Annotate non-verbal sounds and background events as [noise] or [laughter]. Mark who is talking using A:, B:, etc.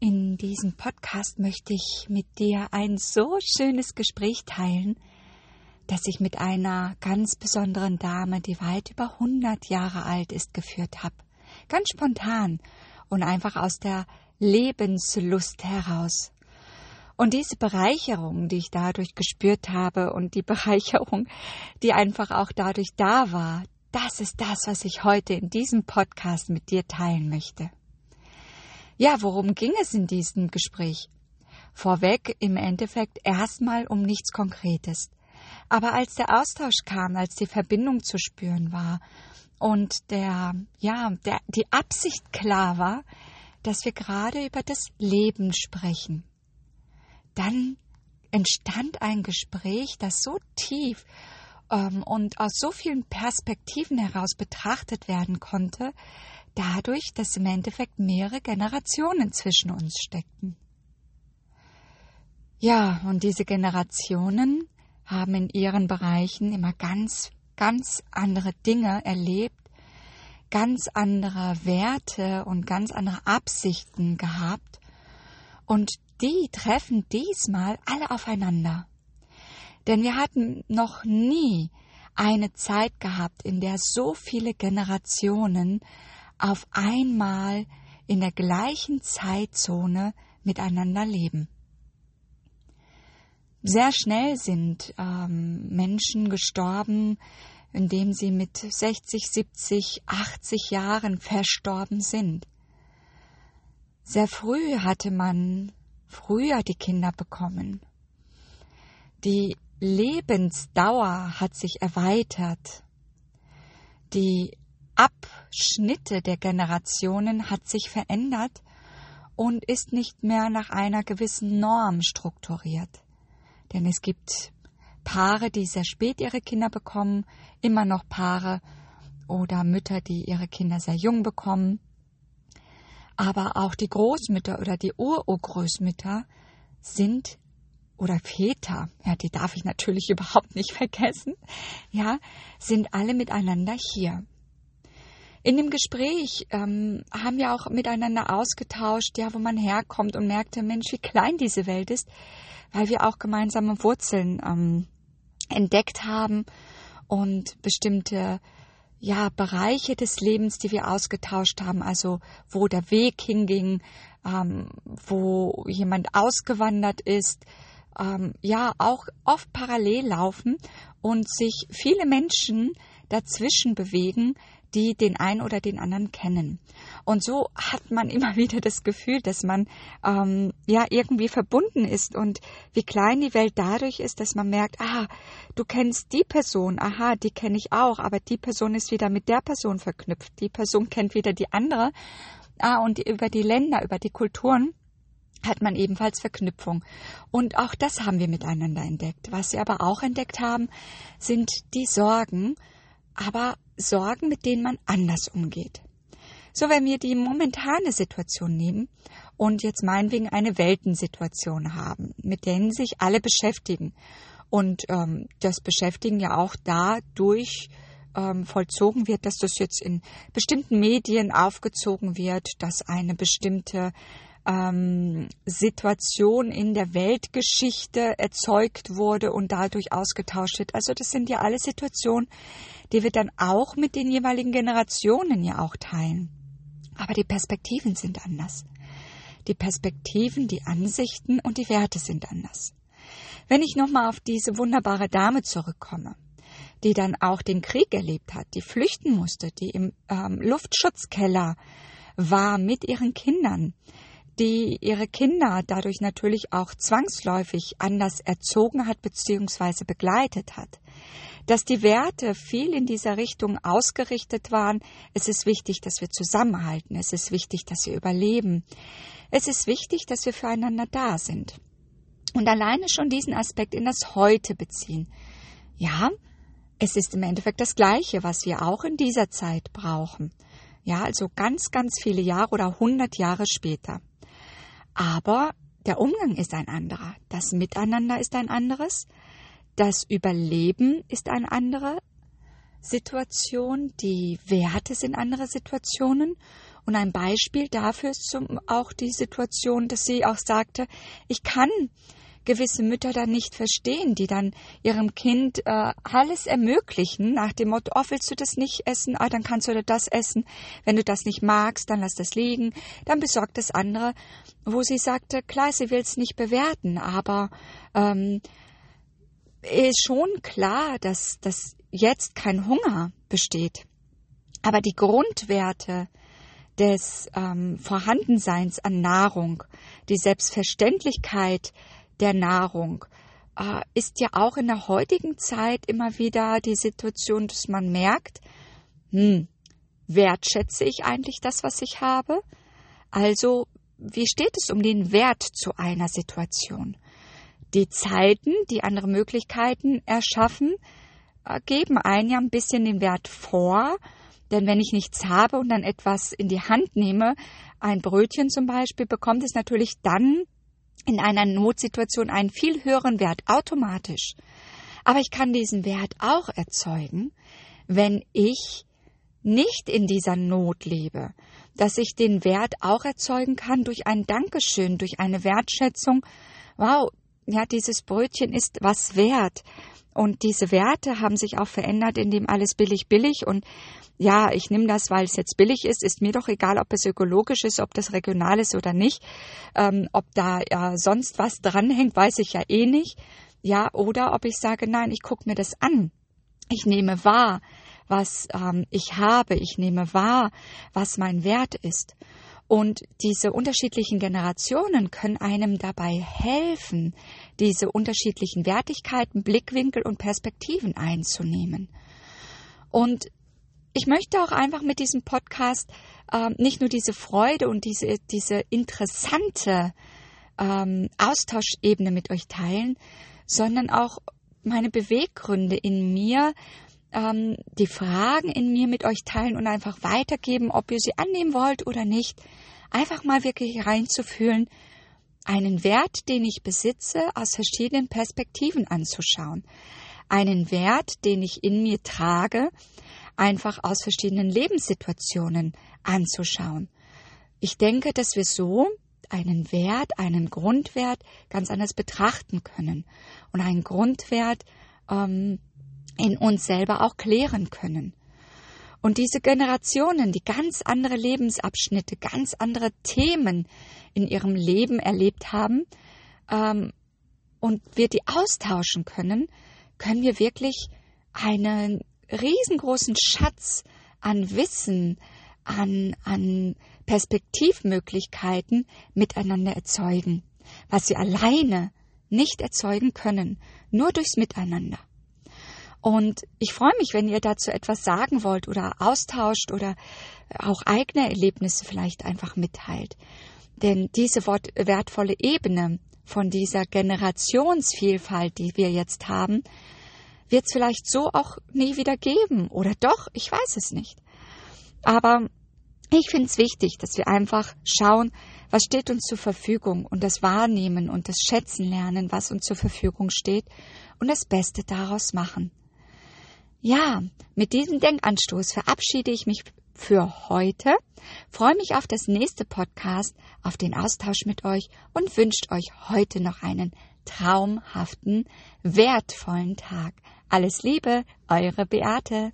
A: In diesem Podcast möchte ich mit dir ein so schönes Gespräch teilen, das ich mit einer ganz besonderen Dame, die weit über 100 Jahre alt ist, geführt habe. Ganz spontan und einfach aus der Lebenslust heraus. Und diese Bereicherung, die ich dadurch gespürt habe und die Bereicherung, die einfach auch dadurch da war, das ist das, was ich heute in diesem Podcast mit dir teilen möchte. Ja, worum ging es in diesem Gespräch? Vorweg im Endeffekt erstmal um nichts Konkretes. Aber als der Austausch kam, als die Verbindung zu spüren war und der, ja, der, die Absicht klar war, dass wir gerade über das Leben sprechen, dann entstand ein Gespräch, das so tief ähm, und aus so vielen Perspektiven heraus betrachtet werden konnte, dadurch, dass im Endeffekt mehrere Generationen zwischen uns steckten. Ja, und diese Generationen haben in ihren Bereichen immer ganz, ganz andere Dinge erlebt, ganz andere Werte und ganz andere Absichten gehabt. Und die treffen diesmal alle aufeinander. Denn wir hatten noch nie eine Zeit gehabt, in der so viele Generationen auf einmal in der gleichen Zeitzone miteinander leben. Sehr schnell sind ähm, Menschen gestorben, indem sie mit 60, 70, 80 Jahren verstorben sind. Sehr früh hatte man früher die Kinder bekommen. Die Lebensdauer hat sich erweitert. Die Abschnitte der Generationen hat sich verändert und ist nicht mehr nach einer gewissen Norm strukturiert. Denn es gibt Paare, die sehr spät ihre Kinder bekommen, immer noch Paare oder Mütter, die ihre Kinder sehr jung bekommen. Aber auch die Großmütter oder die Ururgroßmütter sind oder Väter, ja, die darf ich natürlich [laughs] überhaupt nicht vergessen, ja, sind alle miteinander hier. In dem Gespräch ähm, haben wir auch miteinander ausgetauscht, ja, wo man herkommt und merkte, Mensch, wie klein diese Welt ist, weil wir auch gemeinsame Wurzeln ähm, entdeckt haben und bestimmte ja Bereiche des Lebens, die wir ausgetauscht haben, also wo der Weg hinging, ähm, wo jemand ausgewandert ist, ähm, ja auch oft parallel laufen und sich viele Menschen dazwischen bewegen, die den einen oder den anderen kennen. Und so hat man [laughs] immer wieder das Gefühl, dass man ähm, ja irgendwie verbunden ist und wie klein die Welt dadurch ist, dass man merkt, ah, du kennst die Person, aha, die kenne ich auch, aber die Person ist wieder mit der Person verknüpft, die Person [laughs] kennt wieder die andere, ah, und über die Länder, über die Kulturen hat man ebenfalls Verknüpfung. Und auch das haben wir miteinander entdeckt. Was wir aber auch entdeckt haben, sind die Sorgen, aber Sorgen, mit denen man anders umgeht. So, wenn wir die momentane Situation nehmen und jetzt meinetwegen eine Weltensituation haben, mit denen sich alle beschäftigen und ähm, das Beschäftigen ja auch dadurch ähm, vollzogen wird, dass das jetzt in bestimmten Medien aufgezogen wird, dass eine bestimmte ähm, Situation in der Weltgeschichte erzeugt wurde und dadurch ausgetauscht wird. Also das sind ja alle Situationen, die wir dann auch mit den jeweiligen Generationen ja auch teilen. Aber die Perspektiven sind anders. Die Perspektiven, die Ansichten und die Werte sind anders. Wenn ich nochmal auf diese wunderbare Dame zurückkomme, die dann auch den Krieg erlebt hat, die flüchten musste, die im ähm, Luftschutzkeller war mit ihren Kindern, die ihre Kinder dadurch natürlich auch zwangsläufig anders erzogen hat bzw. begleitet hat. Dass die Werte viel in dieser Richtung ausgerichtet waren, es ist wichtig, dass wir zusammenhalten, es ist wichtig, dass wir überleben, es ist wichtig, dass wir füreinander da sind. Und alleine schon diesen Aspekt in das Heute beziehen. Ja, es ist im Endeffekt das Gleiche, was wir auch in dieser Zeit brauchen. Ja, also ganz, ganz viele Jahre oder hundert Jahre später. Aber der Umgang ist ein anderer. Das Miteinander ist ein anderes. Das Überleben ist eine andere Situation. Die Werte sind andere Situationen. Und ein Beispiel dafür ist zum, auch die Situation, dass sie auch sagte, ich kann gewisse Mütter dann nicht verstehen, die dann ihrem Kind äh, alles ermöglichen, nach dem Motto, oh, willst du das nicht essen? Ah, dann kannst du das essen. Wenn du das nicht magst, dann lass das liegen. Dann besorg das andere. Wo sie sagte, klar, sie will es nicht bewerten, aber ähm, ist schon klar, dass, dass jetzt kein Hunger besteht. Aber die Grundwerte des ähm, Vorhandenseins an Nahrung, die Selbstverständlichkeit der Nahrung, äh, ist ja auch in der heutigen Zeit immer wieder die Situation, dass man merkt, hm, wertschätze ich eigentlich das, was ich habe? Also, wie steht es um den Wert zu einer Situation? Die Zeiten, die andere Möglichkeiten erschaffen, äh, geben einen ja ein bisschen den Wert vor, denn wenn ich nichts habe und dann etwas in die Hand nehme, ein Brötchen zum Beispiel, bekommt es natürlich dann in einer Notsituation einen viel höheren Wert automatisch. Aber ich kann diesen Wert auch erzeugen, wenn ich nicht in dieser Not lebe, dass ich den Wert auch erzeugen kann durch ein Dankeschön, durch eine Wertschätzung. Wow, ja, dieses Brötchen ist was wert. Und diese Werte haben sich auch verändert, indem alles billig, billig und ja, ich nehme das, weil es jetzt billig ist, ist mir doch egal, ob es ökologisch ist, ob das regional ist oder nicht, ähm, ob da ja, sonst was dranhängt, weiß ich ja eh nicht. Ja, oder ob ich sage, nein, ich gucke mir das an. Ich nehme wahr, was ähm, ich habe. Ich nehme wahr, was mein Wert ist. Und diese unterschiedlichen Generationen können einem dabei helfen, diese unterschiedlichen Wertigkeiten, Blickwinkel und Perspektiven einzunehmen. Und ich möchte auch einfach mit diesem Podcast ähm, nicht nur diese Freude und diese, diese interessante ähm, Austauschebene mit euch teilen, sondern auch meine Beweggründe in mir, ähm, die Fragen in mir mit euch teilen und einfach weitergeben, ob ihr sie annehmen wollt oder nicht. Einfach mal wirklich reinzufühlen, einen Wert, den ich besitze, aus verschiedenen Perspektiven anzuschauen. Einen Wert, den ich in mir trage, einfach aus verschiedenen Lebenssituationen anzuschauen. Ich denke, dass wir so einen Wert, einen Grundwert ganz anders betrachten können und einen Grundwert ähm, in uns selber auch klären können. Und diese Generationen, die ganz andere Lebensabschnitte, ganz andere Themen in ihrem Leben erlebt haben ähm, und wir die austauschen können, können wir wirklich einen riesengroßen Schatz an Wissen, an, an Perspektivmöglichkeiten miteinander erzeugen, was wir alleine nicht erzeugen können, nur durchs Miteinander. Und ich freue mich, wenn ihr dazu etwas sagen wollt oder austauscht oder auch eigene Erlebnisse vielleicht einfach mitteilt. Denn diese wertvolle Ebene von dieser Generationsvielfalt, die wir jetzt haben, wird es vielleicht so auch nie wieder geben. Oder doch, ich weiß es nicht. Aber ich finde es wichtig, dass wir einfach schauen, was steht uns zur Verfügung und das Wahrnehmen und das Schätzen lernen, was uns zur Verfügung steht und das Beste daraus machen. Ja, mit diesem Denkanstoß verabschiede ich mich für heute, freue mich auf das nächste Podcast, auf den Austausch mit euch und wünscht euch heute noch einen traumhaften, wertvollen Tag. Alles Liebe, eure Beate.